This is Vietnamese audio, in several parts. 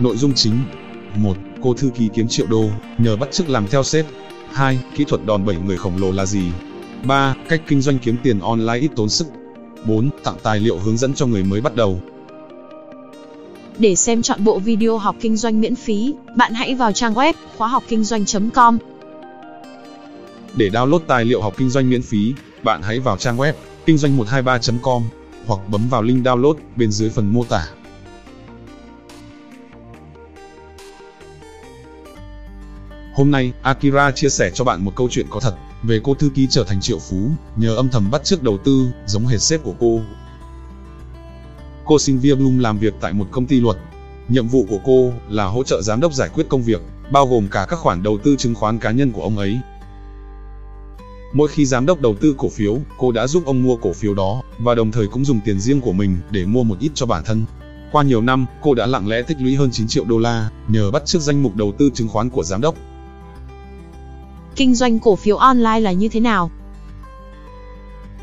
Nội dung chính 1. Cô thư ký kiếm triệu đô, nhờ bắt chước làm theo sếp 2. Kỹ thuật đòn bẩy người khổng lồ là gì? 3. Cách kinh doanh kiếm tiền online ít tốn sức 4. Tặng tài liệu hướng dẫn cho người mới bắt đầu Để xem chọn bộ video học kinh doanh miễn phí, bạn hãy vào trang web khóa học kinh doanh.com. Để download tài liệu học kinh doanh miễn phí, bạn hãy vào trang web kinh doanh 123.com hoặc bấm vào link download bên dưới phần mô tả. Hôm nay, Akira chia sẻ cho bạn một câu chuyện có thật về cô thư ký trở thành triệu phú nhờ âm thầm bắt chước đầu tư giống hệt sếp của cô. Cô Sylvia Bloom làm việc tại một công ty luật. Nhiệm vụ của cô là hỗ trợ giám đốc giải quyết công việc, bao gồm cả các khoản đầu tư chứng khoán cá nhân của ông ấy. Mỗi khi giám đốc đầu tư cổ phiếu, cô đã giúp ông mua cổ phiếu đó, và đồng thời cũng dùng tiền riêng của mình để mua một ít cho bản thân. Qua nhiều năm, cô đã lặng lẽ tích lũy hơn 9 triệu đô la, nhờ bắt chước danh mục đầu tư chứng khoán của giám đốc. Kinh doanh cổ phiếu online là như thế nào?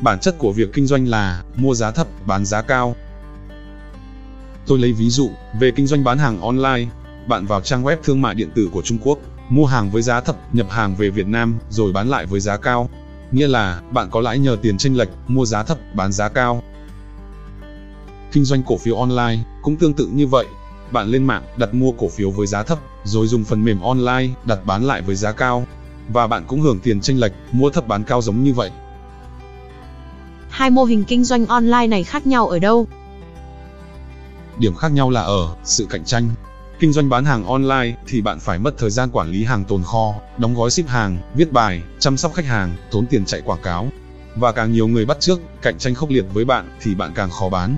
Bản chất của việc kinh doanh là mua giá thấp, bán giá cao. Tôi lấy ví dụ về kinh doanh bán hàng online. Bạn vào trang web thương mại điện tử của Trung Quốc, mua hàng với giá thấp, nhập hàng về Việt Nam rồi bán lại với giá cao. Nghĩa là bạn có lãi nhờ tiền chênh lệch, mua giá thấp, bán giá cao. Kinh doanh cổ phiếu online cũng tương tự như vậy. Bạn lên mạng đặt mua cổ phiếu với giá thấp, rồi dùng phần mềm online đặt bán lại với giá cao. Và bạn cũng hưởng tiền chênh lệch, mua thấp bán cao giống như vậy. Hai mô hình kinh doanh online này khác nhau ở đâu? Điểm khác nhau là ở sự cạnh tranh. Kinh doanh bán hàng online thì bạn phải mất thời gian quản lý hàng tồn kho, đóng gói ship hàng, viết bài, chăm sóc khách hàng, tốn tiền chạy quảng cáo. Và càng nhiều người bắt trước, cạnh tranh khốc liệt với bạn thì bạn càng khó bán.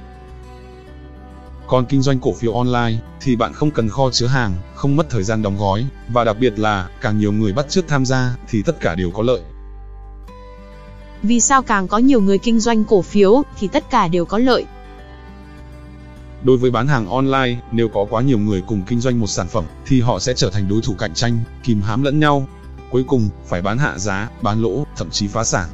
Còn kinh doanh cổ phiếu online thì bạn không cần kho chứa hàng, không mất thời gian đóng gói và đặc biệt là càng nhiều người bắt trước tham gia thì tất cả đều có lợi. Vì sao càng có nhiều người kinh doanh cổ phiếu thì tất cả đều có lợi? Đối với bán hàng online, nếu có quá nhiều người cùng kinh doanh một sản phẩm thì họ sẽ trở thành đối thủ cạnh tranh, kìm hãm lẫn nhau. Cuối cùng, phải bán hạ giá, bán lỗ, thậm chí phá sản.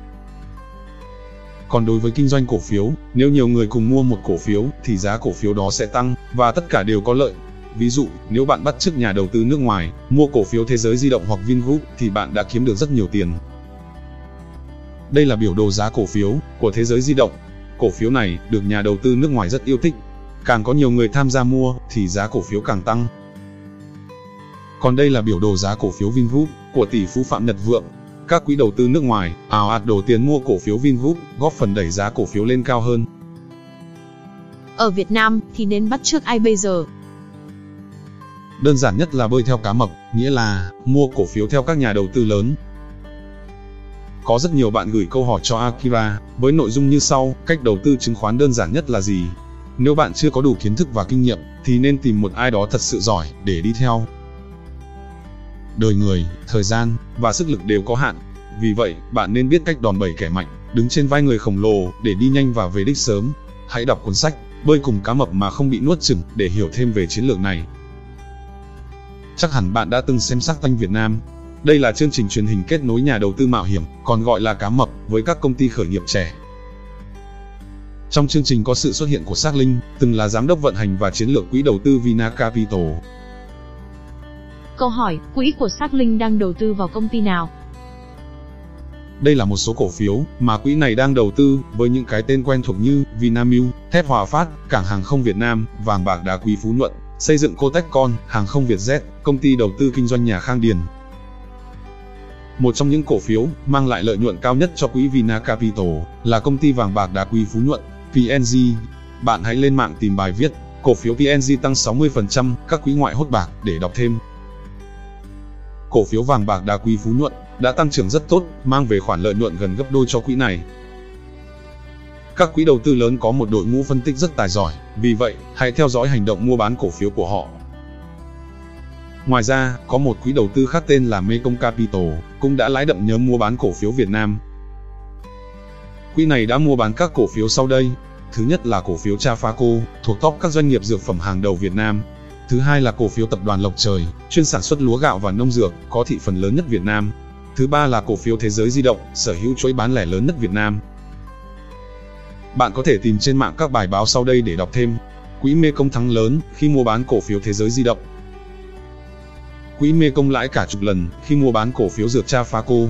Còn đối với kinh doanh cổ phiếu, nếu nhiều người cùng mua một cổ phiếu thì giá cổ phiếu đó sẽ tăng và tất cả đều có lợi. Ví dụ, nếu bạn bắt chước nhà đầu tư nước ngoài mua cổ phiếu Thế giới di động hoặc Vingroup thì bạn đã kiếm được rất nhiều tiền. Đây là biểu đồ giá cổ phiếu của Thế giới di động. Cổ phiếu này được nhà đầu tư nước ngoài rất yêu thích. Càng có nhiều người tham gia mua thì giá cổ phiếu càng tăng. Còn đây là biểu đồ giá cổ phiếu Vingroup của tỷ phú Phạm Nhật Vượng các quỹ đầu tư nước ngoài ào ạt đổ tiền mua cổ phiếu Vingroup, góp phần đẩy giá cổ phiếu lên cao hơn. Ở Việt Nam thì nên bắt trước ai bây giờ? Đơn giản nhất là bơi theo cá mập, nghĩa là mua cổ phiếu theo các nhà đầu tư lớn. Có rất nhiều bạn gửi câu hỏi cho Akira với nội dung như sau: cách đầu tư chứng khoán đơn giản nhất là gì? Nếu bạn chưa có đủ kiến thức và kinh nghiệm thì nên tìm một ai đó thật sự giỏi để đi theo đời người, thời gian và sức lực đều có hạn. Vì vậy, bạn nên biết cách đòn bẩy kẻ mạnh, đứng trên vai người khổng lồ để đi nhanh và về đích sớm. Hãy đọc cuốn sách Bơi cùng cá mập mà không bị nuốt chửng để hiểu thêm về chiến lược này. Chắc hẳn bạn đã từng xem Sắc Tanh Việt Nam. Đây là chương trình truyền hình kết nối nhà đầu tư mạo hiểm, còn gọi là cá mập, với các công ty khởi nghiệp trẻ. Trong chương trình có sự xuất hiện của Sắc Linh, từng là giám đốc vận hành và chiến lược quỹ đầu tư Vina Capital, Câu hỏi, quỹ của Sắc Linh đang đầu tư vào công ty nào? Đây là một số cổ phiếu mà quỹ này đang đầu tư với những cái tên quen thuộc như Vinamilk, Thép Hòa Phát, Cảng hàng không Việt Nam, Vàng bạc đá quý Phú Nhuận, xây dựng Cotechcon, Hàng không Vietjet, công ty đầu tư kinh doanh nhà Khang Điền. Một trong những cổ phiếu mang lại lợi nhuận cao nhất cho quỹ Vina Capital là công ty vàng bạc đá quý Phú Nhuận, PNG. Bạn hãy lên mạng tìm bài viết cổ phiếu PNG tăng 60%, các quỹ ngoại hốt bạc để đọc thêm cổ phiếu vàng bạc đá quý Phú Nhuận đã tăng trưởng rất tốt, mang về khoản lợi nhuận gần gấp đôi cho quỹ này. Các quỹ đầu tư lớn có một đội ngũ phân tích rất tài giỏi, vì vậy, hãy theo dõi hành động mua bán cổ phiếu của họ. Ngoài ra, có một quỹ đầu tư khác tên là Mekong Capital, cũng đã lái đậm nhớ mua bán cổ phiếu Việt Nam. Quỹ này đã mua bán các cổ phiếu sau đây. Thứ nhất là cổ phiếu Trafaco, thuộc top các doanh nghiệp dược phẩm hàng đầu Việt Nam, Thứ hai là cổ phiếu tập đoàn Lộc Trời, chuyên sản xuất lúa gạo và nông dược, có thị phần lớn nhất Việt Nam. Thứ ba là cổ phiếu Thế giới di động, sở hữu chuỗi bán lẻ lớn nhất Việt Nam. Bạn có thể tìm trên mạng các bài báo sau đây để đọc thêm. Quỹ Mê Công thắng lớn khi mua bán cổ phiếu Thế giới di động. Quỹ mê công lãi cả chục lần khi mua bán cổ phiếu dược cha Faco.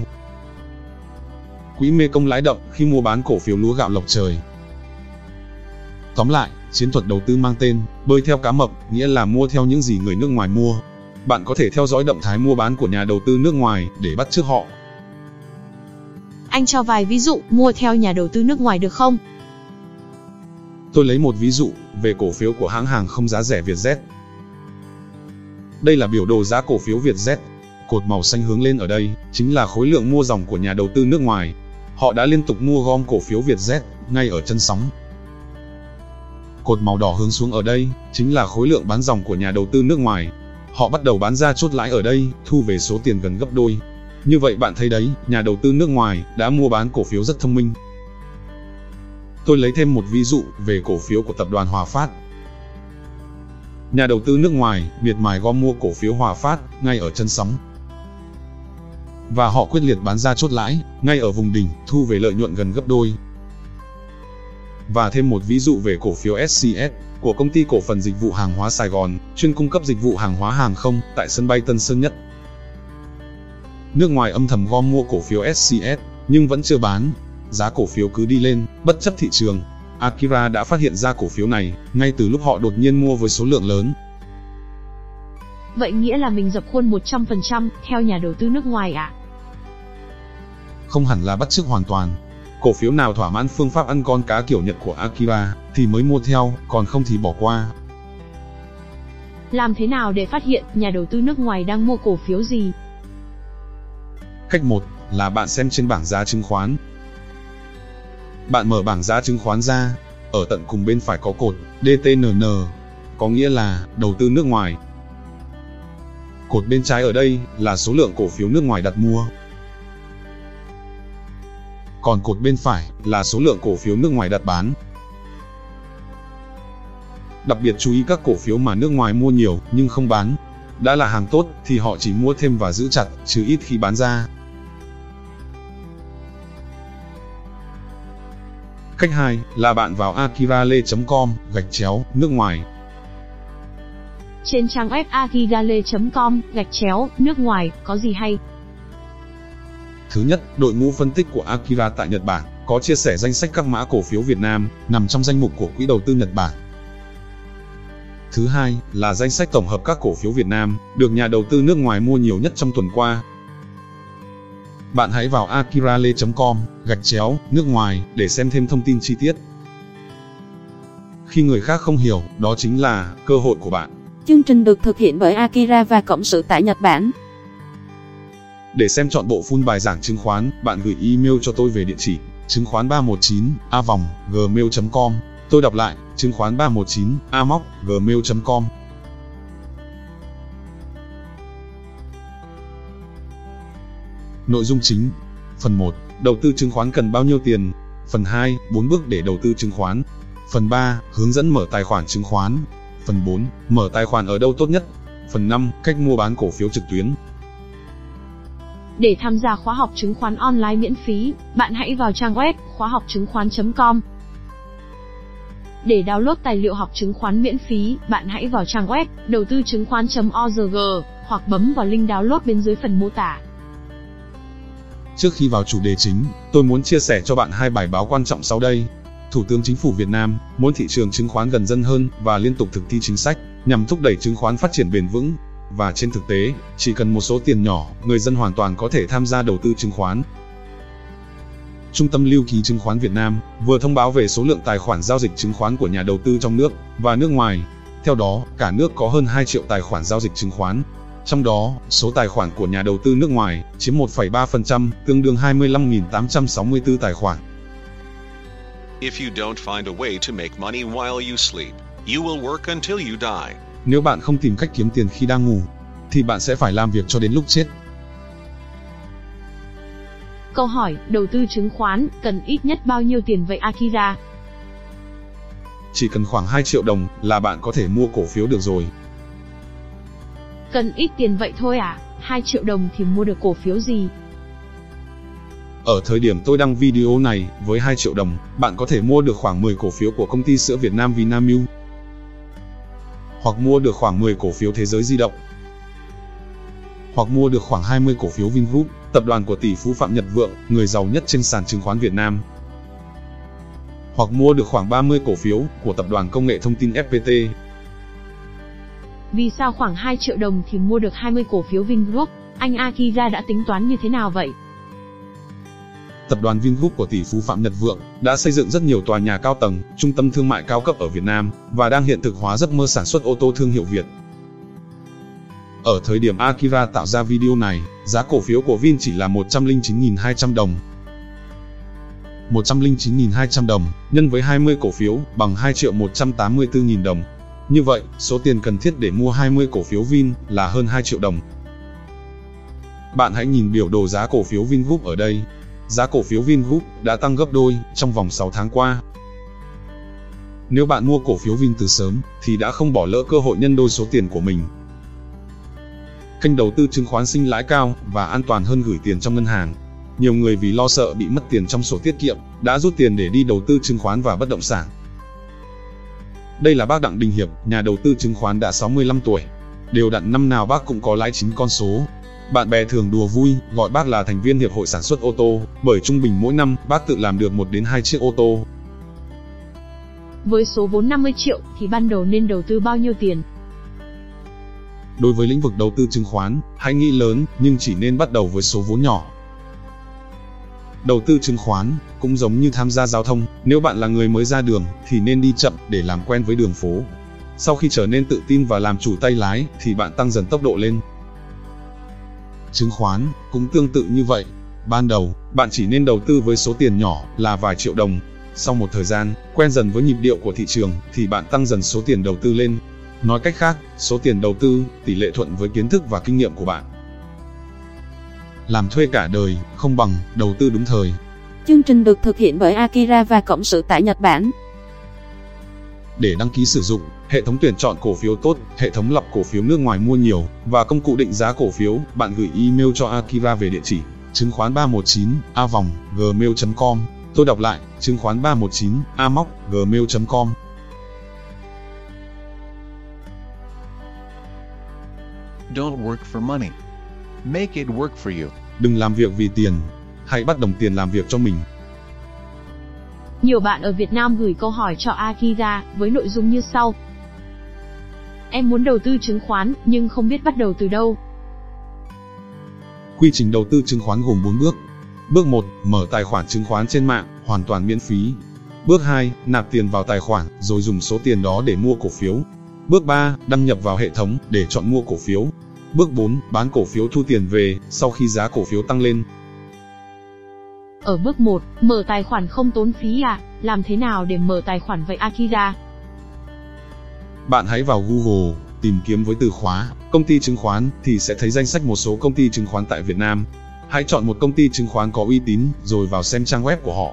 Quỹ mê công lãi động khi mua bán cổ phiếu lúa gạo lộc trời. Tóm lại, chiến thuật đầu tư mang tên bơi theo cá mập, nghĩa là mua theo những gì người nước ngoài mua. Bạn có thể theo dõi động thái mua bán của nhà đầu tư nước ngoài để bắt chước họ. Anh cho vài ví dụ mua theo nhà đầu tư nước ngoài được không? Tôi lấy một ví dụ về cổ phiếu của hãng hàng không giá rẻ Vietjet. Đây là biểu đồ giá cổ phiếu Vietjet. Cột màu xanh hướng lên ở đây chính là khối lượng mua dòng của nhà đầu tư nước ngoài. Họ đã liên tục mua gom cổ phiếu Vietjet ngay ở chân sóng. Cột màu đỏ hướng xuống ở đây chính là khối lượng bán dòng của nhà đầu tư nước ngoài. Họ bắt đầu bán ra chốt lãi ở đây, thu về số tiền gần gấp đôi. Như vậy bạn thấy đấy, nhà đầu tư nước ngoài đã mua bán cổ phiếu rất thông minh. Tôi lấy thêm một ví dụ về cổ phiếu của tập đoàn Hòa Phát. Nhà đầu tư nước ngoài miệt mài gom mua cổ phiếu Hòa Phát ngay ở chân sóng. Và họ quyết liệt bán ra chốt lãi, ngay ở vùng đỉnh, thu về lợi nhuận gần gấp đôi. Và thêm một ví dụ về cổ phiếu SCS của công ty cổ phần dịch vụ hàng hóa Sài Gòn, chuyên cung cấp dịch vụ hàng hóa hàng không tại sân bay Tân Sơn Nhất. Nước ngoài âm thầm gom mua cổ phiếu SCS, nhưng vẫn chưa bán. Giá cổ phiếu cứ đi lên, bất chấp thị trường. Akira đã phát hiện ra cổ phiếu này, ngay từ lúc họ đột nhiên mua với số lượng lớn. Vậy nghĩa là mình dập khuôn 100% theo nhà đầu tư nước ngoài à? Không hẳn là bắt chước hoàn toàn. Cổ phiếu nào thỏa mãn phương pháp ăn con cá kiểu Nhật của Akira thì mới mua theo, còn không thì bỏ qua. Làm thế nào để phát hiện nhà đầu tư nước ngoài đang mua cổ phiếu gì? Cách 1 là bạn xem trên bảng giá chứng khoán. Bạn mở bảng giá chứng khoán ra, ở tận cùng bên phải có cột DTNN, có nghĩa là đầu tư nước ngoài. Cột bên trái ở đây là số lượng cổ phiếu nước ngoài đặt mua. Còn cột bên phải là số lượng cổ phiếu nước ngoài đặt bán. Đặc biệt chú ý các cổ phiếu mà nước ngoài mua nhiều nhưng không bán. Đã là hàng tốt thì họ chỉ mua thêm và giữ chặt, chứ ít khi bán ra. Cách 2 là bạn vào akirale.com, gạch chéo, nước ngoài. Trên trang web akigale.com, gạch chéo, nước ngoài, có gì hay? Thứ nhất, đội ngũ phân tích của Akira tại Nhật Bản có chia sẻ danh sách các mã cổ phiếu Việt Nam nằm trong danh mục của Quỹ đầu tư Nhật Bản. Thứ hai là danh sách tổng hợp các cổ phiếu Việt Nam được nhà đầu tư nước ngoài mua nhiều nhất trong tuần qua. Bạn hãy vào akirale.com, gạch chéo, nước ngoài để xem thêm thông tin chi tiết. Khi người khác không hiểu, đó chính là cơ hội của bạn. Chương trình được thực hiện bởi Akira và Cộng sự tại Nhật Bản. Để xem chọn bộ full bài giảng chứng khoán, bạn gửi email cho tôi về địa chỉ chứng khoán 319 a vòng gmail.com. Tôi đọc lại, chứng khoán 319 a móc gmail.com. Nội dung chính Phần 1. Đầu tư chứng khoán cần bao nhiêu tiền? Phần 2. 4 bước để đầu tư chứng khoán. Phần 3. Hướng dẫn mở tài khoản chứng khoán. Phần 4. Mở tài khoản ở đâu tốt nhất? Phần 5. Cách mua bán cổ phiếu trực tuyến. Để tham gia khóa học chứng khoán online miễn phí, bạn hãy vào trang web khóa học chứng khoán.com. Để download tài liệu học chứng khoán miễn phí, bạn hãy vào trang web đầu tư chứng khoán.org hoặc bấm vào link download bên dưới phần mô tả. Trước khi vào chủ đề chính, tôi muốn chia sẻ cho bạn hai bài báo quan trọng sau đây. Thủ tướng Chính phủ Việt Nam muốn thị trường chứng khoán gần dân hơn và liên tục thực thi chính sách nhằm thúc đẩy chứng khoán phát triển bền vững. Và trên thực tế, chỉ cần một số tiền nhỏ, người dân hoàn toàn có thể tham gia đầu tư chứng khoán. Trung tâm Lưu ký Chứng khoán Việt Nam vừa thông báo về số lượng tài khoản giao dịch chứng khoán của nhà đầu tư trong nước và nước ngoài. Theo đó, cả nước có hơn 2 triệu tài khoản giao dịch chứng khoán. Trong đó, số tài khoản của nhà đầu tư nước ngoài chiếm 1,3%, tương đương 25.864 tài khoản. If you don't find a way to make money while you sleep, you will work until you die. Nếu bạn không tìm cách kiếm tiền khi đang ngủ, thì bạn sẽ phải làm việc cho đến lúc chết. Câu hỏi, đầu tư chứng khoán, cần ít nhất bao nhiêu tiền vậy Akira? Chỉ cần khoảng 2 triệu đồng là bạn có thể mua cổ phiếu được rồi. Cần ít tiền vậy thôi à? 2 triệu đồng thì mua được cổ phiếu gì? Ở thời điểm tôi đăng video này, với 2 triệu đồng, bạn có thể mua được khoảng 10 cổ phiếu của công ty sữa Việt Nam Vinamilk. Hoặc mua được khoảng 10 cổ phiếu thế giới di động. hoặc mua được khoảng 20 cổ phiếu Vingroup, tập đoàn của tỷ phú Phạm Nhật Vượng, người giàu nhất trên sàn chứng khoán Việt Nam. Hoặc mua được khoảng 30 cổ phiếu của tập đoàn công nghệ thông tin FPT. Vì sao khoảng 2 triệu đồng thì mua được 20 cổ phiếu Vingroup? Anh Akira đã tính toán như thế nào vậy? Tập đoàn Vingroup của tỷ phú Phạm Nhật Vượng đã xây dựng rất nhiều tòa nhà cao tầng, trung tâm thương mại cao cấp ở Việt Nam và đang hiện thực hóa giấc mơ sản xuất ô tô thương hiệu Việt. Ở thời điểm Akira tạo ra video này, giá cổ phiếu của Vin chỉ là 109.200 đồng. 109.200 đồng, nhân với 20 cổ phiếu, bằng 2 triệu 184.000 đồng. Như vậy, số tiền cần thiết để mua 20 cổ phiếu Vin là hơn 2 triệu đồng. Bạn hãy nhìn biểu đồ giá cổ phiếu Vingroup ở đây. Giá cổ phiếu Vingroup đã tăng gấp đôi trong vòng 6 tháng qua. Nếu bạn mua cổ phiếu Vin từ sớm, thì đã không bỏ lỡ cơ hội nhân đôi số tiền của mình. Kênh đầu tư chứng khoán sinh lãi cao và an toàn hơn gửi tiền trong ngân hàng. Nhiều người vì lo sợ bị mất tiền trong sổ tiết kiệm, đã rút tiền để đi đầu tư chứng khoán và bất động sản. Đây là bác Đặng Đình Hiệp, nhà đầu tư chứng khoán đã 65 tuổi. Đều đặn năm nào bác cũng có lãi chính con số. Bạn bè thường đùa vui, gọi bác là thành viên hiệp hội sản xuất ô tô, bởi trung bình mỗi năm, bác tự làm được 1 đến 2 chiếc ô tô. Với số vốn 50 triệu thì ban đầu nên đầu tư bao nhiêu tiền? Đối với lĩnh vực đầu tư chứng khoán, hãy nghĩ lớn, nhưng chỉ nên bắt đầu với số vốn nhỏ. Đầu tư chứng khoán cũng giống như tham gia giao thông, nếu bạn là người mới ra đường thì nên đi chậm để làm quen với đường phố. Sau khi trở nên tự tin và làm chủ tay lái thì bạn tăng dần tốc độ lên. Chứng khoán cũng tương tự như vậy. Ban đầu, bạn chỉ nên đầu tư với số tiền nhỏ là vài triệu đồng. Sau một thời gian, quen dần với nhịp điệu của thị trường thì bạn tăng dần số tiền đầu tư lên. Nói cách khác, số tiền đầu tư tỷ lệ thuận với kiến thức và kinh nghiệm của bạn. Làm thuê cả đời không bằng đầu tư đúng thời. Chương trình được thực hiện bởi Akira và Cộng sự tại Nhật Bản. Để đăng ký sử dụng, hệ thống tuyển chọn cổ phiếu tốt, hệ thống lọc cổ phiếu nước ngoài mua nhiều và công cụ định giá cổ phiếu, bạn gửi email cho Akira về địa chỉ chứng khoán 319 a vòng gmail.com. Tôi đọc lại, chứng khoán 319 a móc gmail.com. Don't work for money. Make it work for you. Đừng làm việc vì tiền, hãy bắt đồng tiền làm việc cho mình. Nhiều bạn ở Việt Nam gửi câu hỏi cho Akira với nội dung như sau. Em muốn đầu tư chứng khoán nhưng không biết bắt đầu từ đâu. Quy trình đầu tư chứng khoán gồm 4 bước. Bước 1, mở tài khoản chứng khoán trên mạng, hoàn toàn miễn phí. Bước 2, nạp tiền vào tài khoản rồi dùng số tiền đó để mua cổ phiếu. Bước 3, đăng nhập vào hệ thống để chọn mua cổ phiếu. Bước 4, bán cổ phiếu thu tiền về sau khi giá cổ phiếu tăng lên. Ở bước 1, mở tài khoản không tốn phí à? Làm thế nào để mở tài khoản vậy Akira? Bạn hãy vào Google, tìm kiếm với từ khóa công ty chứng khoán thì sẽ thấy danh sách một số công ty chứng khoán tại Việt Nam. Hãy chọn một công ty chứng khoán có uy tín rồi vào xem trang web của họ.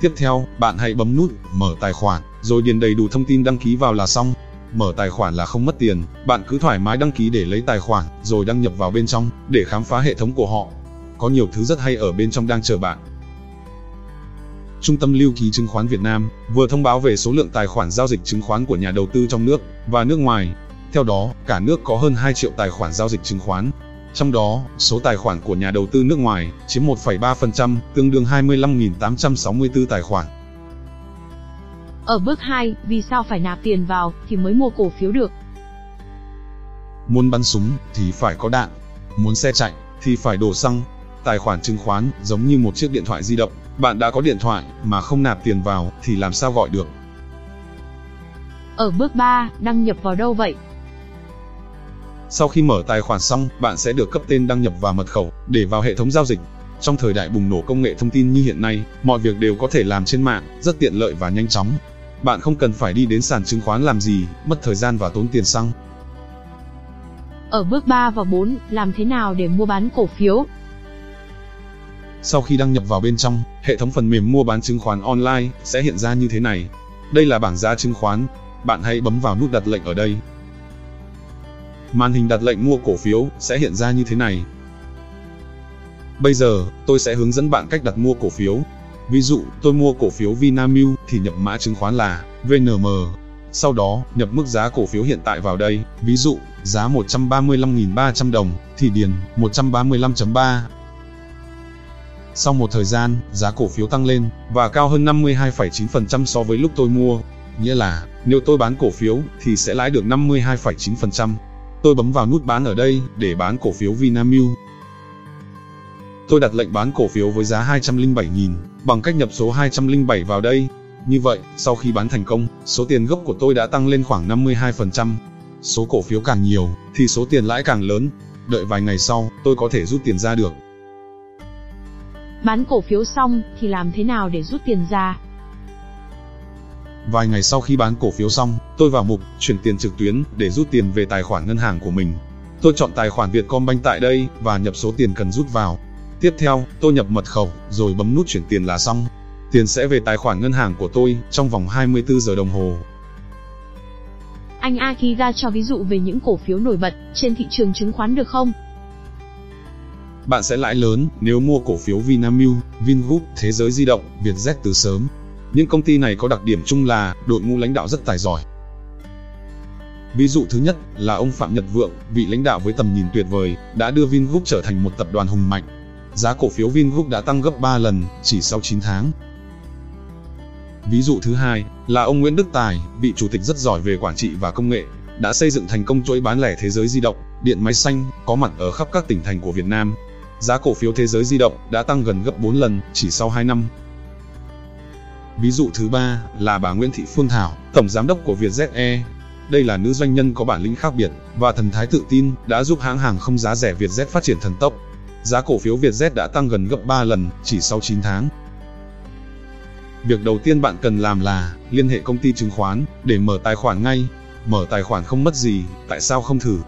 Tiếp theo, bạn hãy bấm nút mở tài khoản, rồi điền đầy đủ thông tin đăng ký vào là xong. Mở tài khoản là không mất tiền, bạn cứ thoải mái đăng ký để lấy tài khoản, rồi đăng nhập vào bên trong, để khám phá hệ thống của họ. Có nhiều thứ rất hay ở bên trong đang chờ bạn. Trung tâm Lưu ký Chứng khoán Việt Nam vừa thông báo về số lượng tài khoản giao dịch chứng khoán của nhà đầu tư trong nước và nước ngoài. Theo đó, cả nước có hơn 2 triệu tài khoản giao dịch chứng khoán. Trong đó, số tài khoản của nhà đầu tư nước ngoài chiếm 1,3%, tương đương 25.864 tài khoản. Ở bước 2, vì sao phải nạp tiền vào thì mới mua cổ phiếu được? Muốn bắn súng thì phải có đạn, muốn xe chạy thì phải đổ xăng. Tài khoản chứng khoán giống như một chiếc điện thoại di động, bạn đã có điện thoại mà không nạp tiền vào thì làm sao gọi được? Ở bước 3, đăng nhập vào đâu vậy? Sau khi mở tài khoản xong, bạn sẽ được cấp tên đăng nhập và mật khẩu để vào hệ thống giao dịch. Trong thời đại bùng nổ công nghệ thông tin như hiện nay, mọi việc đều có thể làm trên mạng, rất tiện lợi và nhanh chóng. Bạn không cần phải đi đến sàn chứng khoán làm gì, mất thời gian và tốn tiền xăng. Ở bước 3 và 4, làm thế nào để mua bán cổ phiếu? Sau khi đăng nhập vào bên trong, hệ thống phần mềm mua bán chứng khoán online sẽ hiện ra như thế này. Đây là bảng giá chứng khoán. Bạn hãy bấm vào nút đặt lệnh ở đây. Màn hình đặt lệnh mua cổ phiếu sẽ hiện ra như thế này. Bây giờ, tôi sẽ hướng dẫn bạn cách đặt mua cổ phiếu. Ví dụ, tôi mua cổ phiếu Vinamilk thì nhập mã chứng khoán là VNM. Sau đó, nhập mức giá cổ phiếu hiện tại vào đây, ví dụ, giá 135.300 đồng, thì điền 135.3. Sau một thời gian, giá cổ phiếu tăng lên, và cao hơn 52,9% so với lúc tôi mua. Nghĩa là, nếu tôi bán cổ phiếu, thì sẽ lãi được 52,9%. Tôi bấm vào nút bán ở đây, để bán cổ phiếu Vinamilk. Tôi đặt lệnh bán cổ phiếu với giá 207.000, bằng cách nhập số 207 vào đây. Như vậy, sau khi bán thành công, số tiền gốc của tôi đã tăng lên khoảng 52%. Số cổ phiếu càng nhiều, thì số tiền lãi càng lớn. Đợi vài ngày sau, tôi có thể rút tiền ra được. Bán cổ phiếu xong, thì làm thế nào để rút tiền ra? Vài ngày sau khi bán cổ phiếu xong, tôi vào mục chuyển tiền trực tuyến để rút tiền về tài khoản ngân hàng của mình. Tôi chọn tài khoản Vietcombank tại đây và nhập số tiền cần rút vào. Tiếp theo, tôi nhập mật khẩu rồi bấm nút chuyển tiền là xong. Tiền sẽ về tài khoản ngân hàng của tôi trong vòng 24 giờ đồng hồ. Anh Akira cho ví dụ về những cổ phiếu nổi bật trên thị trường chứng khoán được không? Bạn sẽ lãi lớn nếu mua cổ phiếu Vinamilk, Vingroup, Thế giới di động, Vietjet từ sớm. Những công ty này có đặc điểm chung là đội ngũ lãnh đạo rất tài giỏi. Ví dụ thứ nhất là ông Phạm Nhật Vượng, vị lãnh đạo với tầm nhìn tuyệt vời, đã đưa Vingroup trở thành một tập đoàn hùng mạnh. Giá cổ phiếu Vingroup đã tăng gấp 3 lần chỉ sau 9 tháng. Ví dụ thứ hai là ông Nguyễn Đức Tài, vị chủ tịch rất giỏi về quản trị và công nghệ, đã xây dựng thành công chuỗi bán lẻ thế giới di động, điện máy xanh, có mặt ở khắp các tỉnh thành của Việt Nam. Giá cổ phiếu thế giới di động đã tăng gần gấp 4 lần chỉ sau 2 năm. Ví dụ thứ ba là bà Nguyễn Thị Phương Thảo, tổng giám đốc của Vietjet Air. Đây là nữ doanh nhân có bản lĩnh khác biệt và thần thái tự tin đã giúp hãng hàng không giá rẻ Vietjet phát triển thần tốc. Giá cổ phiếu Vietjet đã tăng gần gấp 3 lần chỉ sau 9 tháng. Việc đầu tiên bạn cần làm là liên hệ công ty chứng khoán để mở tài khoản ngay. Mở tài khoản không mất gì, tại sao không thử?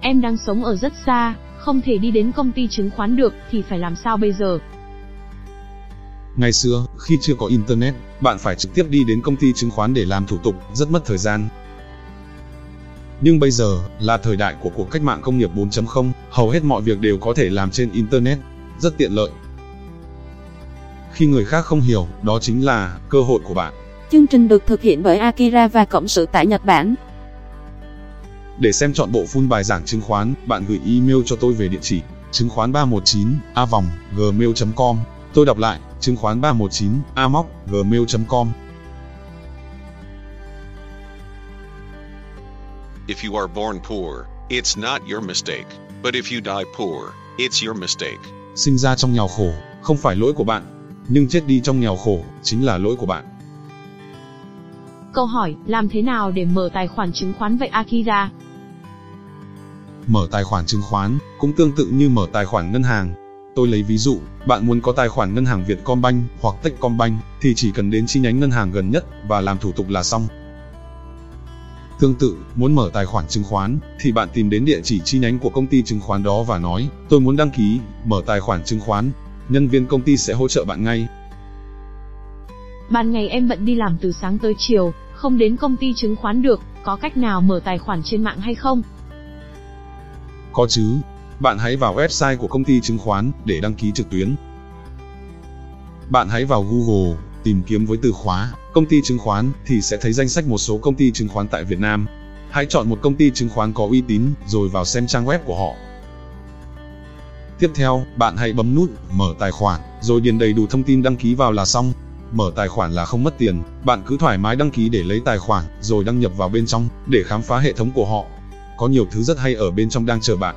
Em đang sống ở rất xa, không thể đi đến công ty chứng khoán được thì phải làm sao bây giờ? Ngày xưa, khi chưa có Internet, bạn phải trực tiếp đi đến công ty chứng khoán để làm thủ tục, rất mất thời gian. Nhưng bây giờ, là thời đại của cuộc cách mạng công nghiệp 4.0, hầu hết mọi việc đều có thể làm trên Internet, rất tiện lợi. Khi người khác không hiểu, đó chính là cơ hội của bạn. Chương trình được thực hiện bởi Akira và Cộng sự tại Nhật Bản. Để xem chọn bộ full bài giảng chứng khoán, bạn gửi email cho tôi về địa chỉ chứng khoán 319 a vòng gmail.com. Tôi đọc lại, chứng khoán 319 a gmail.com. If you are born poor, it's not your mistake. But if you die poor, it's your mistake. Sinh ra trong nghèo khổ, không phải lỗi của bạn, nhưng chết đi trong nghèo khổ, chính là lỗi của bạn. Câu hỏi, làm thế nào để mở tài khoản chứng khoán vậy Akira? Mở tài khoản chứng khoán cũng tương tự như mở tài khoản ngân hàng. Tôi lấy ví dụ, bạn muốn có tài khoản ngân hàng Vietcombank hoặc Techcombank thì chỉ cần đến chi nhánh ngân hàng gần nhất và làm thủ tục là xong. Tương tự, muốn mở tài khoản chứng khoán thì bạn tìm đến địa chỉ chi nhánh của công ty chứng khoán đó và nói, tôi muốn đăng ký, mở tài khoản chứng khoán. Nhân viên công ty sẽ hỗ trợ bạn ngay. Ban ngày em bận đi làm từ sáng tới chiều, không đến công ty chứng khoán được, có cách nào mở tài khoản trên mạng hay không? Có chứ. Bạn hãy vào website của công ty chứng khoán để đăng ký trực tuyến. Bạn hãy vào Google, tìm kiếm với từ khóa công ty chứng khoán thì sẽ thấy danh sách một số công ty chứng khoán tại Việt Nam. Hãy chọn một công ty chứng khoán có uy tín rồi vào xem trang web của họ. Tiếp theo, bạn hãy bấm nút mở tài khoản rồi điền đầy đủ thông tin đăng ký vào là xong. Mở tài khoản là không mất tiền, bạn cứ thoải mái đăng ký để lấy tài khoản rồi đăng nhập vào bên trong để khám phá hệ thống của họ. Có nhiều thứ rất hay ở bên trong đang chờ bạn.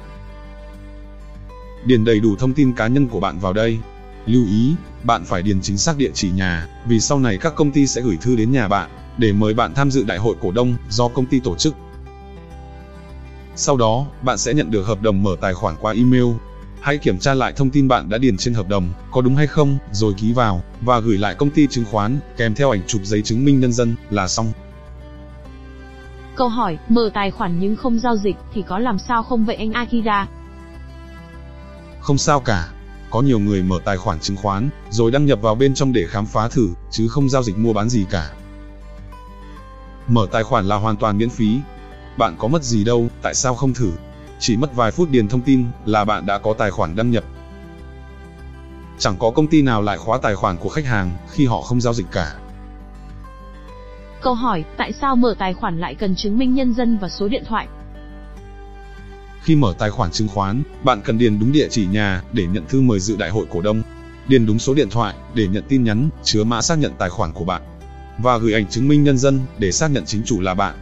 Điền đầy đủ thông tin cá nhân của bạn vào đây. Lưu ý, bạn phải điền chính xác địa chỉ nhà, vì sau này các công ty sẽ gửi thư đến nhà bạn để mời bạn tham dự đại hội cổ đông do công ty tổ chức. Sau đó, bạn sẽ nhận được hợp đồng mở tài khoản qua email. Hãy kiểm tra lại thông tin bạn đã điền trên hợp đồng, có đúng hay không, rồi ký vào, và gửi lại công ty chứng khoán, kèm theo ảnh chụp giấy chứng minh nhân dân, là xong. Câu hỏi, mở tài khoản nhưng không giao dịch thì có làm sao không vậy anh Akira? Không sao cả. Có nhiều người mở tài khoản chứng khoán, rồi đăng nhập vào bên trong để khám phá thử, chứ không giao dịch mua bán gì cả. Mở tài khoản là hoàn toàn miễn phí. Bạn có mất gì đâu, tại sao không thử? Chỉ mất vài phút điền thông tin là bạn đã có tài khoản đăng nhập. Chẳng có công ty nào lại khóa tài khoản của khách hàng khi họ không giao dịch cả. Câu hỏi, tại sao mở tài khoản lại cần chứng minh nhân dân và số điện thoại? Khi mở tài khoản chứng khoán, bạn cần điền đúng địa chỉ nhà để nhận thư mời dự đại hội cổ đông, điền đúng số điện thoại để nhận tin nhắn chứa mã xác nhận tài khoản của bạn và gửi ảnh chứng minh nhân dân để xác nhận chính chủ là bạn.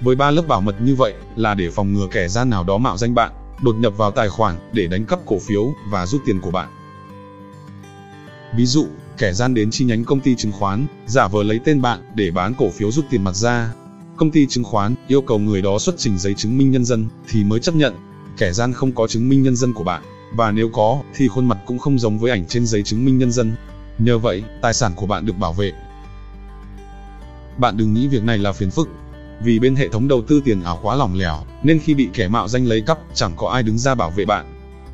Với ba lớp bảo mật như vậy là để phòng ngừa kẻ gian nào đó mạo danh bạn, đột nhập vào tài khoản để đánh cắp cổ phiếu và rút tiền của bạn. Ví dụ, kẻ gian đến chi nhánh công ty chứng khoán, giả vờ lấy tên bạn để bán cổ phiếu rút tiền mặt ra. Công ty chứng khoán yêu cầu người đó xuất trình giấy chứng minh nhân dân thì mới chấp nhận. Kẻ gian không có chứng minh nhân dân của bạn, và nếu có thì khuôn mặt cũng không giống với ảnh trên giấy chứng minh nhân dân. Nhờ vậy, tài sản của bạn được bảo vệ. Bạn đừng nghĩ việc này là phiền phức, vì bên hệ thống đầu tư tiền ảo quá lỏng lẻo, nên khi bị kẻ mạo danh lấy cắp, chẳng có ai đứng ra bảo vệ bạn.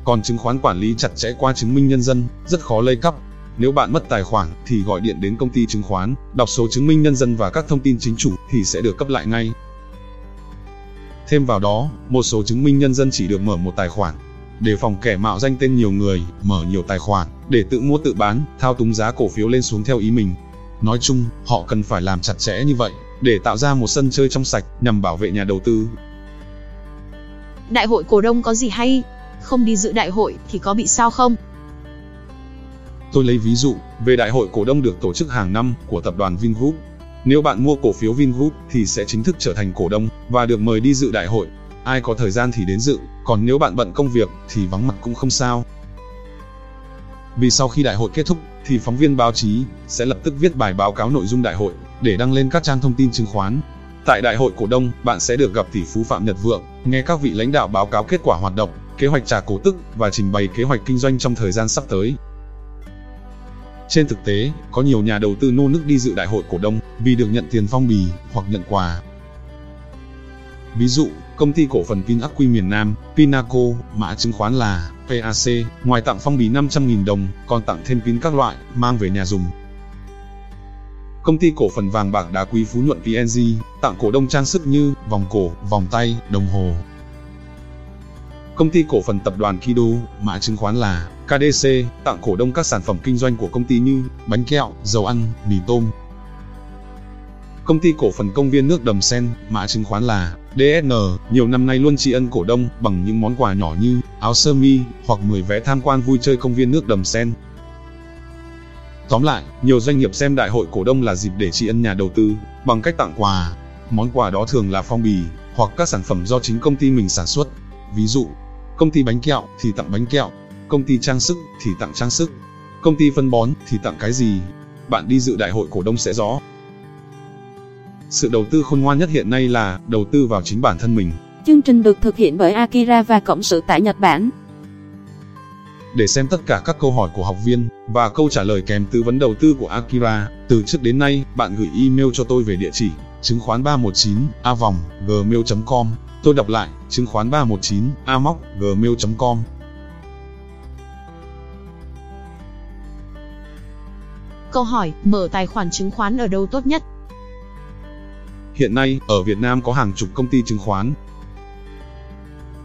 Còn chứng khoán quản lý chặt chẽ qua chứng minh nhân dân, rất khó lấy cắp. Nếu bạn mất tài khoản thì gọi điện đến công ty chứng khoán, đọc số chứng minh nhân dân và các thông tin chính chủ thì sẽ được cấp lại ngay. Thêm vào đó, một số chứng minh nhân dân chỉ được mở một tài khoản. Để phòng kẻ mạo danh tên nhiều người, mở nhiều tài khoản, để tự mua tự bán, thao túng giá cổ phiếu lên xuống theo ý mình. Nói chung, họ cần phải làm chặt chẽ như vậy, để tạo ra một sân chơi trong sạch nhằm bảo vệ nhà đầu tư. Đại hội cổ đông có gì hay? Không đi dự đại hội thì có bị sao không? Tôi lấy ví dụ về đại hội cổ đông được tổ chức hàng năm của tập đoàn Vingroup. Nếu bạn mua cổ phiếu Vingroup thì sẽ chính thức trở thành cổ đông và được mời đi dự đại hội. Ai có thời gian thì đến dự, còn nếu bạn bận công việc thì vắng mặt cũng không sao. Vì sau khi đại hội kết thúc thì phóng viên báo chí sẽ lập tức viết bài báo cáo nội dung đại hội để đăng lên các trang thông tin chứng khoán. Tại đại hội cổ đông, bạn sẽ được gặp tỷ phú Phạm Nhật Vượng, nghe các vị lãnh đạo báo cáo kết quả hoạt động, kế hoạch trả cổ tức và trình bày kế hoạch kinh doanh trong thời gian sắp tới. Trên thực tế, có nhiều nhà đầu tư nô nức đi dự đại hội cổ đông vì được nhận tiền phong bì hoặc nhận quà. Ví dụ, công ty cổ phần Pinaqui miền Nam, Pinaco, mã chứng khoán là PAC, ngoài tặng phong bì 500.000 đồng, còn tặng thêm pin các loại, mang về nhà dùng. Công ty cổ phần vàng bạc đá quý Phú Nhuận PNG, tặng cổ đông trang sức như vòng cổ, vòng tay, đồng hồ. Công ty cổ phần tập đoàn Kido, mã chứng khoán là KDC, tặng cổ đông các sản phẩm kinh doanh của công ty như bánh kẹo, dầu ăn, mì tôm. Công ty cổ phần công viên nước Đầm Sen, mã chứng khoán là DSN, nhiều năm nay luôn tri ân cổ đông bằng những món quà nhỏ như áo sơ mi hoặc 10 vé tham quan vui chơi công viên nước Đầm Sen. Tóm lại, nhiều doanh nghiệp xem đại hội cổ đông là dịp để tri ân nhà đầu tư bằng cách tặng quà. Món quà đó thường là phong bì hoặc các sản phẩm do chính công ty mình sản xuất. Ví dụ, công ty bánh kẹo thì tặng bánh kẹo, công ty trang sức thì tặng trang sức, công ty phân bón thì tặng cái gì. Bạn đi dự đại hội cổ đông sẽ rõ. Sự đầu tư khôn ngoan nhất hiện nay là đầu tư vào chính bản thân mình. Chương trình được thực hiện bởi Akira và Cộng sự tại Nhật Bản. Để xem tất cả các câu hỏi của học viên và câu trả lời kèm tư vấn đầu tư của Akira, từ trước đến nay, bạn gửi email cho tôi về địa chỉ chứng khoán 319 a vòng gmail.com. Tôi đọc lại, chứng khoán 319 a móc gmail.com. Câu hỏi, mở tài khoản chứng khoán ở đâu tốt nhất? Hiện nay, ở Việt Nam có hàng chục công ty chứng khoán.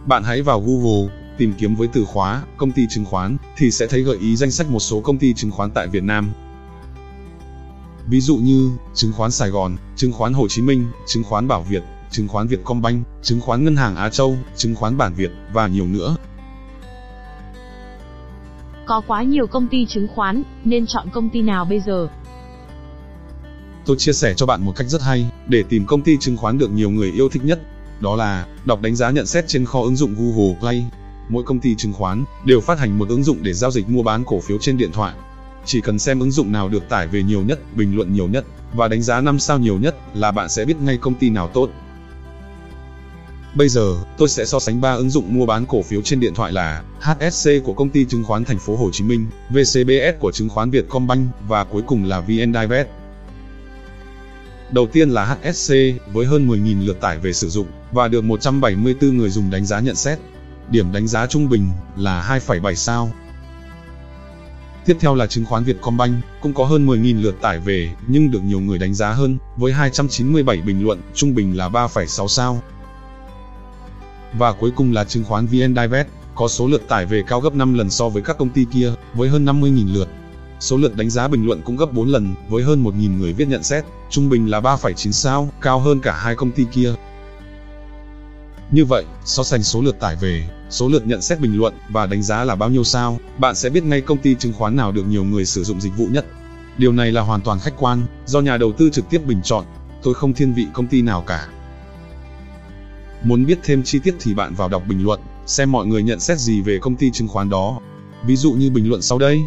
Bạn hãy vào Google, tìm kiếm với từ khóa công ty chứng khoán thì sẽ thấy gợi ý danh sách một số công ty chứng khoán tại Việt Nam. Ví dụ như chứng khoán Sài Gòn, chứng khoán Hồ Chí Minh, chứng khoán Bảo Việt, chứng khoán Vietcombank, chứng khoán Ngân hàng Á Châu, chứng khoán Bản Việt và nhiều nữa. Có quá nhiều công ty chứng khoán, nên chọn công ty nào bây giờ? Tôi chia sẻ cho bạn một cách rất hay để tìm công ty chứng khoán được nhiều người yêu thích nhất. Đó là đọc đánh giá nhận xét trên kho ứng dụng Google Play. Mỗi công ty chứng khoán đều phát hành một ứng dụng để giao dịch mua bán cổ phiếu trên điện thoại. Chỉ cần xem ứng dụng nào được tải về nhiều nhất, bình luận nhiều nhất và đánh giá 5 sao nhiều nhất là bạn sẽ biết ngay công ty nào tốt. Bây giờ, tôi sẽ so sánh 3 ứng dụng mua bán cổ phiếu trên điện thoại là HSC của công ty chứng khoán Thành phố Hồ Chí Minh, VCBS của chứng khoán Vietcombank và cuối cùng là VN Đầu tiên là HSC với hơn 10.000 lượt tải về sử dụng và được 174 người dùng đánh giá nhận xét. Điểm đánh giá trung bình là 2,7 sao. Tiếp theo là chứng khoán Vietcombank, cũng có hơn 10.000 lượt tải về, nhưng được nhiều người đánh giá hơn, với 297 bình luận, trung bình là 3,6 sao. Và cuối cùng là chứng khoán VN Direct, có số lượt tải về cao gấp 5 lần so với các công ty kia, với hơn 50.000 lượt. số lượt đánh giá bình luận cũng gấp 4 lần, với hơn 1.000 người viết nhận xét, trung bình là 3,9 sao, cao hơn cả hai công ty kia. Như vậy, so sánh số lượt tải về, số lượt nhận xét bình luận và đánh giá là bao nhiêu sao, bạn sẽ biết ngay công ty chứng khoán nào được nhiều người sử dụng dịch vụ nhất. Điều này là hoàn toàn khách quan, do nhà đầu tư trực tiếp bình chọn. Tôi không thiên vị công ty nào cả. Muốn biết thêm chi tiết thì bạn vào đọc bình luận, xem mọi người nhận xét gì về công ty chứng khoán đó. Ví dụ như bình luận sau đây.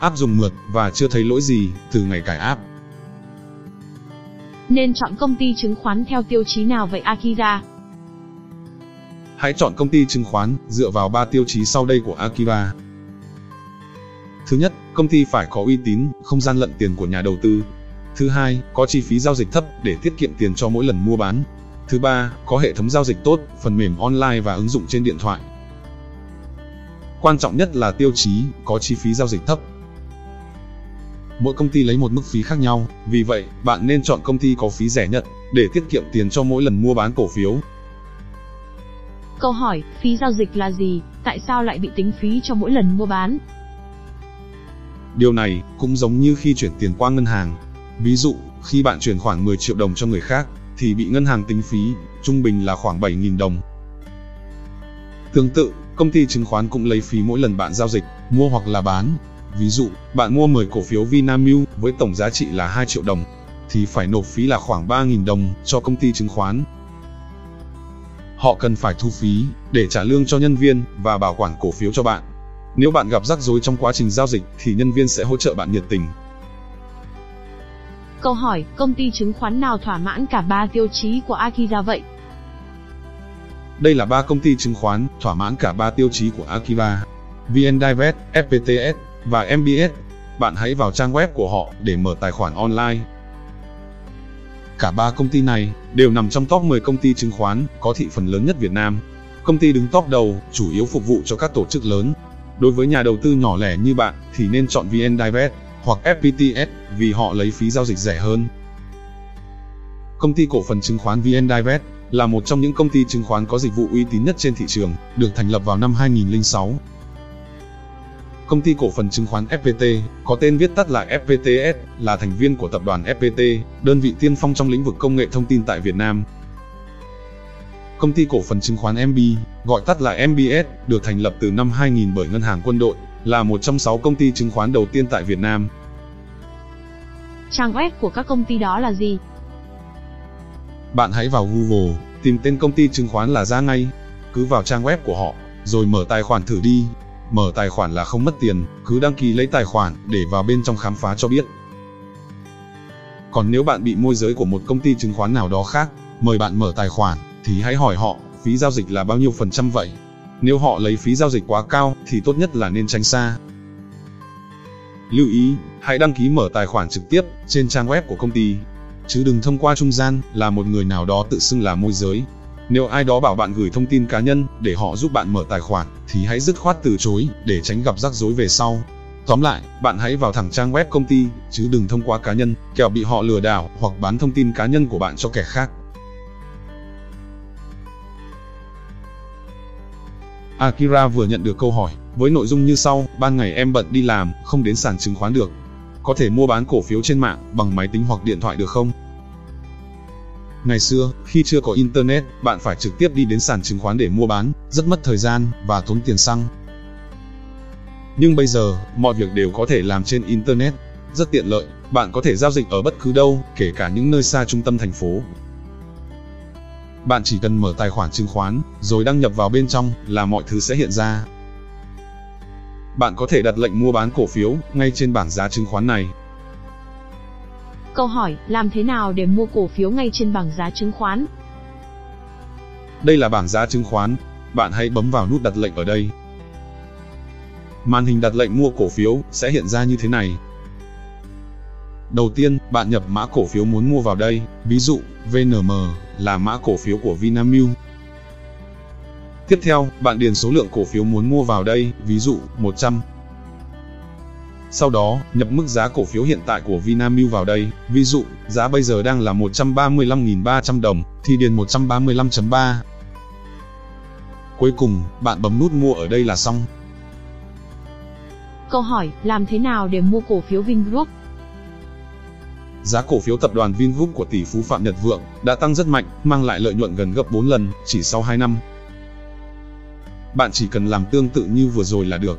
App dùng mượt và chưa thấy lỗi gì từ ngày cài app. Nên chọn công ty chứng khoán theo tiêu chí nào vậy Akira? Hãy chọn công ty chứng khoán dựa vào 3 tiêu chí sau đây của Akira. Thứ nhất, công ty phải có uy tín, không gian lận tiền của nhà đầu tư. Thứ hai, có chi phí giao dịch thấp để tiết kiệm tiền cho mỗi lần mua bán. Thứ ba, có hệ thống giao dịch tốt, phần mềm online và ứng dụng trên điện thoại. Quan trọng nhất là tiêu chí có chi phí giao dịch thấp. Mỗi công ty lấy một mức phí khác nhau, vì vậy, bạn nên chọn công ty có phí rẻ nhất để tiết kiệm tiền cho mỗi lần mua bán cổ phiếu. Câu hỏi, phí giao dịch là gì? Tại sao lại bị tính phí cho mỗi lần mua bán? Điều này cũng giống như khi chuyển tiền qua ngân hàng. Ví dụ, khi bạn chuyển khoảng 10 triệu đồng cho người khác, thì bị ngân hàng tính phí, trung bình là khoảng 7.000 đồng. Tương tự, công ty chứng khoán cũng lấy phí mỗi lần bạn giao dịch, mua hoặc là bán. Ví dụ, bạn mua 10 cổ phiếu Vinamilk với tổng giá trị là 2 triệu đồng, thì phải nộp phí là khoảng 3.000 đồng cho công ty chứng khoán. Họ cần phải thu phí để trả lương cho nhân viên và bảo quản cổ phiếu cho bạn. Nếu bạn gặp rắc rối trong quá trình giao dịch thì nhân viên sẽ hỗ trợ bạn nhiệt tình. Câu hỏi, công ty chứng khoán nào thỏa mãn cả ba tiêu chí của Akira vậy? Đây là ba công ty chứng khoán thỏa mãn cả ba tiêu chí của Akiva, VN Divest, FPTS và MBS. Bạn hãy vào trang web của họ để mở tài khoản online. Cả ba công ty này đều nằm trong top 10 công ty chứng khoán có thị phần lớn nhất Việt Nam. Công ty đứng top đầu, chủ yếu phục vụ cho các tổ chức lớn. Đối với nhà đầu tư nhỏ lẻ như bạn thì nên chọn VN Divest hoặc FPTS vì họ lấy phí giao dịch rẻ hơn. Công ty cổ phần chứng khoán VN Direct là một trong những công ty chứng khoán có dịch vụ uy tín nhất trên thị trường, được thành lập vào năm 2006. Công ty cổ phần chứng khoán FPT, có tên viết tắt là FPTS, là thành viên của tập đoàn FPT, đơn vị tiên phong trong lĩnh vực công nghệ thông tin tại Việt Nam. Công ty cổ phần chứng khoán MB, gọi tắt là MBS, được thành lập từ năm 2000 bởi Ngân hàng Quân đội, là một trong 6 công ty chứng khoán đầu tiên tại Việt Nam. Trang web của các công ty đó là gì? Bạn hãy vào Google, tìm tên công ty chứng khoán là ra ngay. Cứ vào trang web của họ, rồi mở tài khoản thử đi. Mở tài khoản là không mất tiền, cứ đăng ký lấy tài khoản để vào bên trong khám phá cho biết. Còn nếu bạn bị môi giới của một công ty chứng khoán nào đó khác, mời bạn mở tài khoản, thì hãy hỏi họ, phí giao dịch là bao nhiêu phần trăm vậy? Nếu họ lấy phí giao dịch quá cao, thì tốt nhất là nên tránh xa. Lưu ý, hãy đăng ký mở tài khoản trực tiếp trên trang web của công ty, chứ đừng thông qua trung gian là một người nào đó tự xưng là môi giới. Nếu ai đó bảo bạn gửi thông tin cá nhân để họ giúp bạn mở tài khoản, thì hãy dứt khoát từ chối để tránh gặp rắc rối về sau. Tóm lại, bạn hãy vào thẳng trang web công ty, chứ đừng thông qua cá nhân, kẻo bị họ lừa đảo hoặc bán thông tin cá nhân của bạn cho kẻ khác. Akira vừa nhận được câu hỏi, với nội dung như sau, ban ngày em bận đi làm, không đến sàn chứng khoán được. Có thể mua bán cổ phiếu trên mạng, bằng máy tính hoặc điện thoại được không? Ngày xưa, khi chưa có Internet, bạn phải trực tiếp đi đến sàn chứng khoán để mua bán, rất mất thời gian, và tốn tiền xăng. Nhưng bây giờ, mọi việc đều có thể làm trên Internet, rất tiện lợi, bạn có thể giao dịch ở bất cứ đâu, kể cả những nơi xa trung tâm thành phố. Bạn chỉ cần mở tài khoản chứng khoán, rồi đăng nhập vào bên trong là mọi thứ sẽ hiện ra. Bạn có thể đặt lệnh mua bán cổ phiếu ngay trên bảng giá chứng khoán này. Câu hỏi, làm thế nào để mua cổ phiếu ngay trên bảng giá chứng khoán? Đây là bảng giá chứng khoán, bạn hãy bấm vào nút đặt lệnh ở đây. Màn hình đặt lệnh mua cổ phiếu sẽ hiện ra như thế này. Đầu tiên, bạn nhập mã cổ phiếu muốn mua vào đây, ví dụ, VNM là mã cổ phiếu của Vinamilk. Tiếp theo, bạn điền số lượng cổ phiếu muốn mua vào đây, ví dụ, 100. Sau đó, nhập mức giá cổ phiếu hiện tại của Vinamilk vào đây, ví dụ, giá bây giờ đang là 135.300 đồng, thì điền 135.3. Cuối cùng, bạn bấm nút mua ở đây là xong. Câu hỏi, làm thế nào để mua cổ phiếu Vingroup? Giá cổ phiếu tập đoàn Vingroup của tỷ phú Phạm Nhật Vượng đã tăng rất mạnh, mang lại lợi nhuận gần gấp 4 lần chỉ sau 2 năm. Bạn chỉ cần làm tương tự như vừa rồi là được.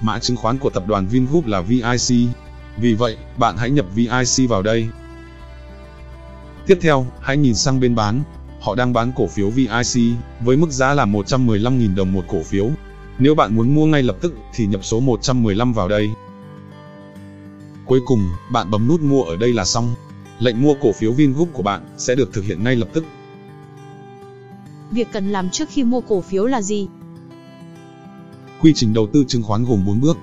Mã chứng khoán của tập đoàn Vingroup là VIC. Vì vậy, bạn hãy nhập VIC vào đây. Tiếp theo, hãy nhìn sang bên bán. Họ đang bán cổ phiếu VIC với mức giá là 115.000 đồng một cổ phiếu. Nếu bạn muốn mua ngay lập tức thì nhập số 115 vào đây. Cuối cùng, bạn bấm nút mua ở đây là xong. Lệnh mua cổ phiếu Vingroup của bạn sẽ được thực hiện ngay lập tức. Việc cần làm trước khi mua cổ phiếu là gì? Quy trình đầu tư chứng khoán gồm 4 bước.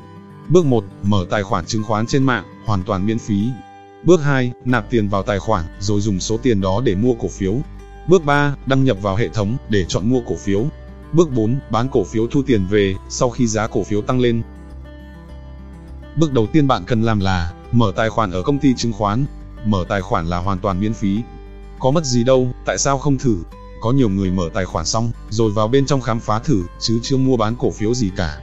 Bước 1, mở tài khoản chứng khoán trên mạng, hoàn toàn miễn phí. Bước 2, nạp tiền vào tài khoản, rồi dùng số tiền đó để mua cổ phiếu. Bước 3, đăng nhập vào hệ thống để chọn mua cổ phiếu. Bước 4, bán cổ phiếu thu tiền về sau khi giá cổ phiếu tăng lên. Bước đầu tiên bạn cần làm là mở tài khoản ở công ty chứng khoán. Mở tài khoản là hoàn toàn miễn phí. Có mất gì đâu, tại sao không thử? Có nhiều người mở tài khoản xong, rồi vào bên trong khám phá thử, chứ chưa mua bán cổ phiếu gì cả.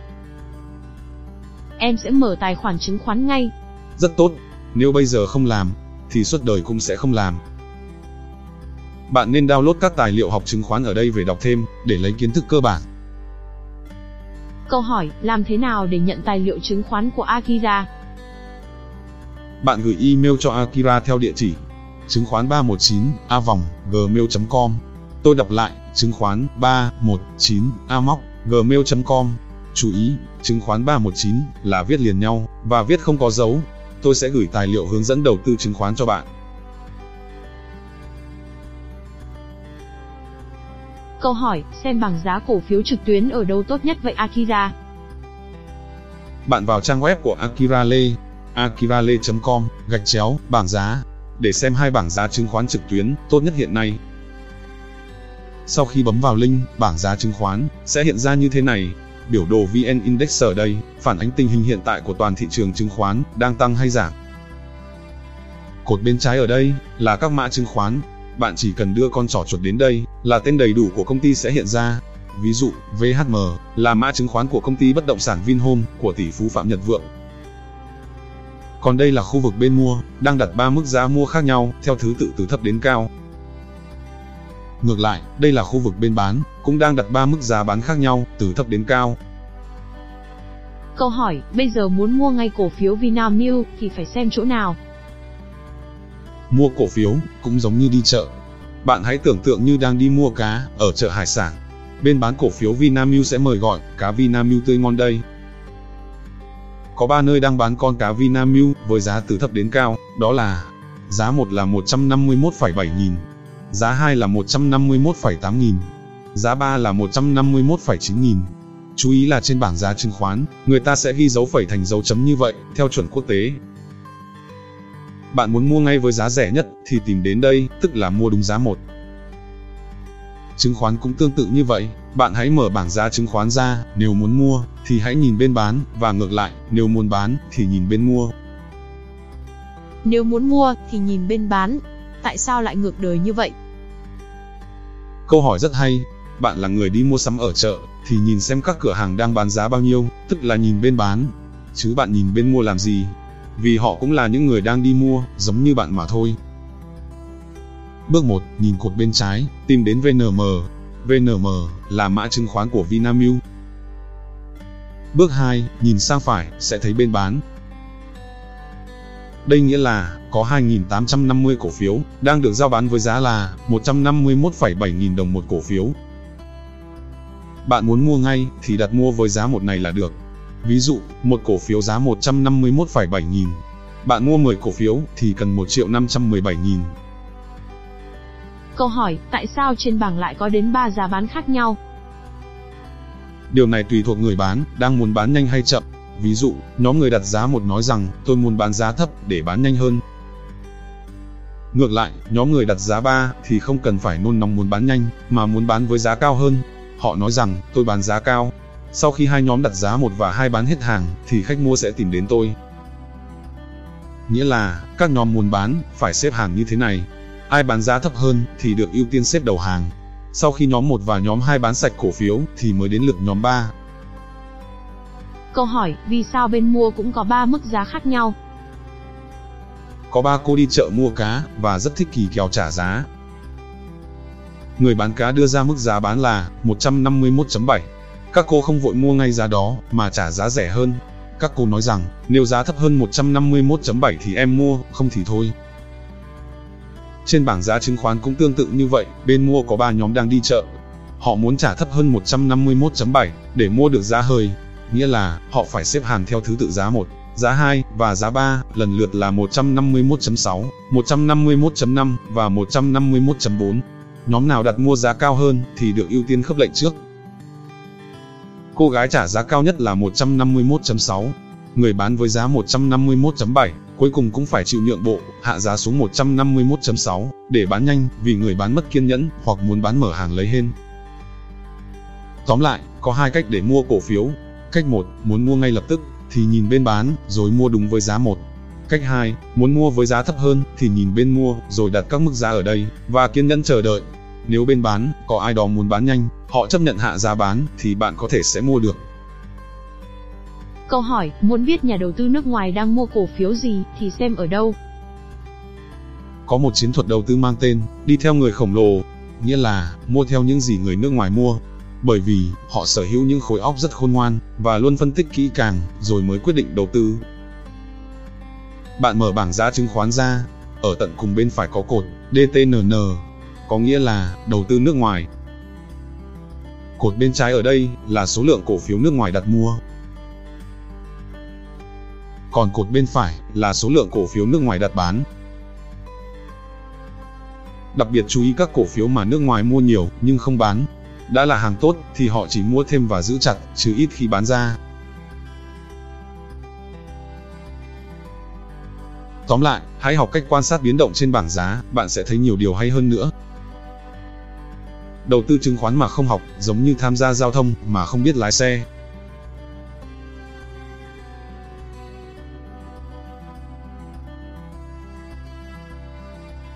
Em sẽ mở tài khoản chứng khoán ngay. Rất tốt, nếu bây giờ không làm, thì suốt đời cũng sẽ không làm. Bạn nên download các tài liệu học chứng khoán ở đây về đọc thêm, để lấy kiến thức cơ bản. Câu hỏi, làm thế nào để nhận tài liệu chứng khoán của Akira? Bạn gửi email cho Akira theo địa chỉ chứng khoán 319 a vòng gmail.com. Tôi đọc lại, chứng khoán 319 a móc gmail.com. Chú ý, chứng khoán 319 là viết liền nhau và viết không có dấu. Tôi sẽ gửi tài liệu hướng dẫn đầu tư chứng khoán cho bạn. Câu hỏi, xem bảng giá cổ phiếu trực tuyến ở đâu tốt nhất vậy Akira? Bạn vào trang web của Akirale, akirale.com, gạch chéo, bảng giá, để xem hai bảng giá chứng khoán trực tuyến tốt nhất hiện nay. Sau khi bấm vào link, bảng giá chứng khoán sẽ hiện ra như thế này. Biểu đồ VN Index ở đây phản ánh tình hình hiện tại của toàn thị trường chứng khoán đang tăng hay giảm. Cột bên trái ở đây là các mã chứng khoán. Bạn chỉ cần đưa con trỏ chuột đến đây là tên đầy đủ của công ty sẽ hiện ra. Ví dụ, VHM là mã chứng khoán của công ty bất động sản Vinhome của tỷ phú Phạm Nhật Vượng. Còn đây là khu vực bên mua, đang đặt 3 mức giá mua khác nhau, theo thứ tự từ thấp đến cao. Ngược lại, đây là khu vực bên bán, cũng đang đặt 3 mức giá bán khác nhau, từ thấp đến cao. Câu hỏi, bây giờ muốn mua ngay cổ phiếu Vinamilk thì phải xem chỗ nào? Mua cổ phiếu cũng giống như đi chợ. Bạn hãy tưởng tượng như đang đi mua cá ở chợ hải sản. Bên bán cổ phiếu Vinamilk sẽ mời gọi cá Vinamilk tươi ngon đây. Có 3 nơi đang bán con cá Vinamilk với giá từ thấp đến cao, đó là giá 1 là 151,7 nghìn, giá 2 là 151,8 nghìn, giá 3 là 151,9 nghìn. Chú ý là trên bảng giá chứng khoán, người ta sẽ ghi dấu phẩy thành dấu chấm như vậy, theo chuẩn quốc tế. Bạn muốn mua ngay với giá rẻ nhất thì tìm đến đây, tức là mua đúng giá một. Chứng khoán cũng tương tự như vậy, bạn hãy mở bảng giá chứng khoán ra, nếu muốn mua thì hãy nhìn bên bán và ngược lại, nếu muốn bán thì nhìn bên mua. Nếu muốn mua thì nhìn bên bán. Tại sao lại ngược đời như vậy? Câu hỏi rất hay. Bạn là người đi mua sắm ở chợ thì nhìn xem các cửa hàng đang bán giá bao nhiêu, tức là nhìn bên bán. Chứ bạn nhìn bên mua làm gì? Vì họ cũng là những người đang đi mua, giống như bạn mà thôi. Bước 1, nhìn cột bên trái, tìm đến VNM. VNM là mã chứng khoán của Vinamilk. Bước 2, nhìn sang phải, sẽ thấy bên bán. Đây nghĩa là, có 2.850 cổ phiếu, đang được giao bán với giá là 151,7 nghìn đồng một cổ phiếu. Bạn muốn mua ngay, thì đặt mua với giá một này là được. Ví dụ, một cổ phiếu giá 151,7 nghìn. Bạn mua 10 cổ phiếu, thì cần 1 triệu 517 nghìn. Câu hỏi, tại sao trên bảng lại có đến 3 giá bán khác nhau? Điều này tùy thuộc người bán, đang muốn bán nhanh hay chậm. Ví dụ, nhóm người đặt giá một nói rằng, tôi muốn bán giá thấp, để bán nhanh hơn. Ngược lại, nhóm người đặt giá 3 thì không cần phải nôn nóng muốn bán nhanh, mà muốn bán với giá cao hơn. Họ nói rằng, tôi bán giá cao. Sau khi hai nhóm đặt giá một và hai bán hết hàng, thì khách mua sẽ tìm đến tôi. Nghĩa là, các nhóm muốn bán, phải xếp hàng như thế này. Ai bán giá thấp hơn, thì được ưu tiên xếp đầu hàng. Sau khi nhóm 1 và nhóm 2 bán sạch cổ phiếu, thì mới đến lượt nhóm 3. Câu hỏi, vì sao bên mua cũng có 3 mức giá khác nhau? Có ba cô đi chợ mua cá và rất thích kỳ kèo trả giá. Người bán cá đưa ra mức giá bán là 151.7. Các cô không vội mua ngay giá đó mà trả giá rẻ hơn. Các cô nói rằng, nếu giá thấp hơn 151.7 thì em mua, không thì thôi. Trên bảng giá chứng khoán cũng tương tự như vậy, bên mua có 3 nhóm đang đi chợ. Họ muốn trả thấp hơn 151.7 để mua được giá hời, nghĩa là họ phải xếp hàng theo thứ tự giá 1, giá 2 và giá 3, lần lượt là 151.6, 151.5 và 151.4. Nhóm nào đặt mua giá cao hơn thì được ưu tiên khớp lệnh trước. Cô gái trả giá cao nhất là 151.6, người bán với giá 151.7, cuối cùng cũng phải chịu nhượng bộ, hạ giá xuống 151.6, để bán nhanh, vì người bán mất kiên nhẫn, hoặc muốn bán mở hàng lấy hên. Tóm lại, có hai cách để mua cổ phiếu. Cách 1, muốn mua ngay lập tức, thì nhìn bên bán, rồi mua đúng với giá 1. Cách 2, muốn mua với giá thấp hơn, thì nhìn bên mua, rồi đặt các mức giá ở đây, và kiên nhẫn chờ đợi. Nếu bên bán, có ai đó muốn bán nhanh, họ chấp nhận hạ giá bán, thì bạn có thể sẽ mua được. Câu hỏi, muốn biết nhà đầu tư nước ngoài đang mua cổ phiếu gì thì xem ở đâu? Có một chiến thuật đầu tư mang tên, đi theo người khổng lồ, nghĩa là, mua theo những gì người nước ngoài mua. Bởi vì, họ sở hữu những khối óc rất khôn ngoan, và luôn phân tích kỹ càng, rồi mới quyết định đầu tư. Bạn mở bảng giá chứng khoán ra, ở tận cùng bên phải có cột DTNN, có nghĩa là đầu tư nước ngoài. Cột bên trái ở đây là số lượng cổ phiếu nước ngoài đặt mua. Còn cột bên phải là số lượng cổ phiếu nước ngoài đặt bán. Đặc biệt chú ý các cổ phiếu mà nước ngoài mua nhiều nhưng không bán. Đã là hàng tốt thì họ chỉ mua thêm và giữ chặt, chứ ít khi bán ra. Tóm lại, hãy học cách quan sát biến động trên bảng giá, bạn sẽ thấy nhiều điều hay hơn nữa. Đầu tư chứng khoán mà không học, giống như tham gia giao thông mà không biết lái xe.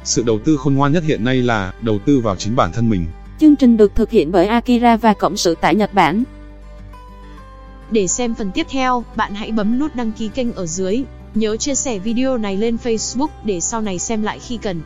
Sự đầu tư khôn ngoan nhất hiện nay là đầu tư vào chính bản thân mình. Chương trình được thực hiện bởi Akira và Cộng sự tại Nhật Bản. Để xem phần tiếp theo, bạn hãy bấm nút đăng ký kênh ở dưới. Nhớ chia sẻ video này lên Facebook để sau này xem lại khi cần.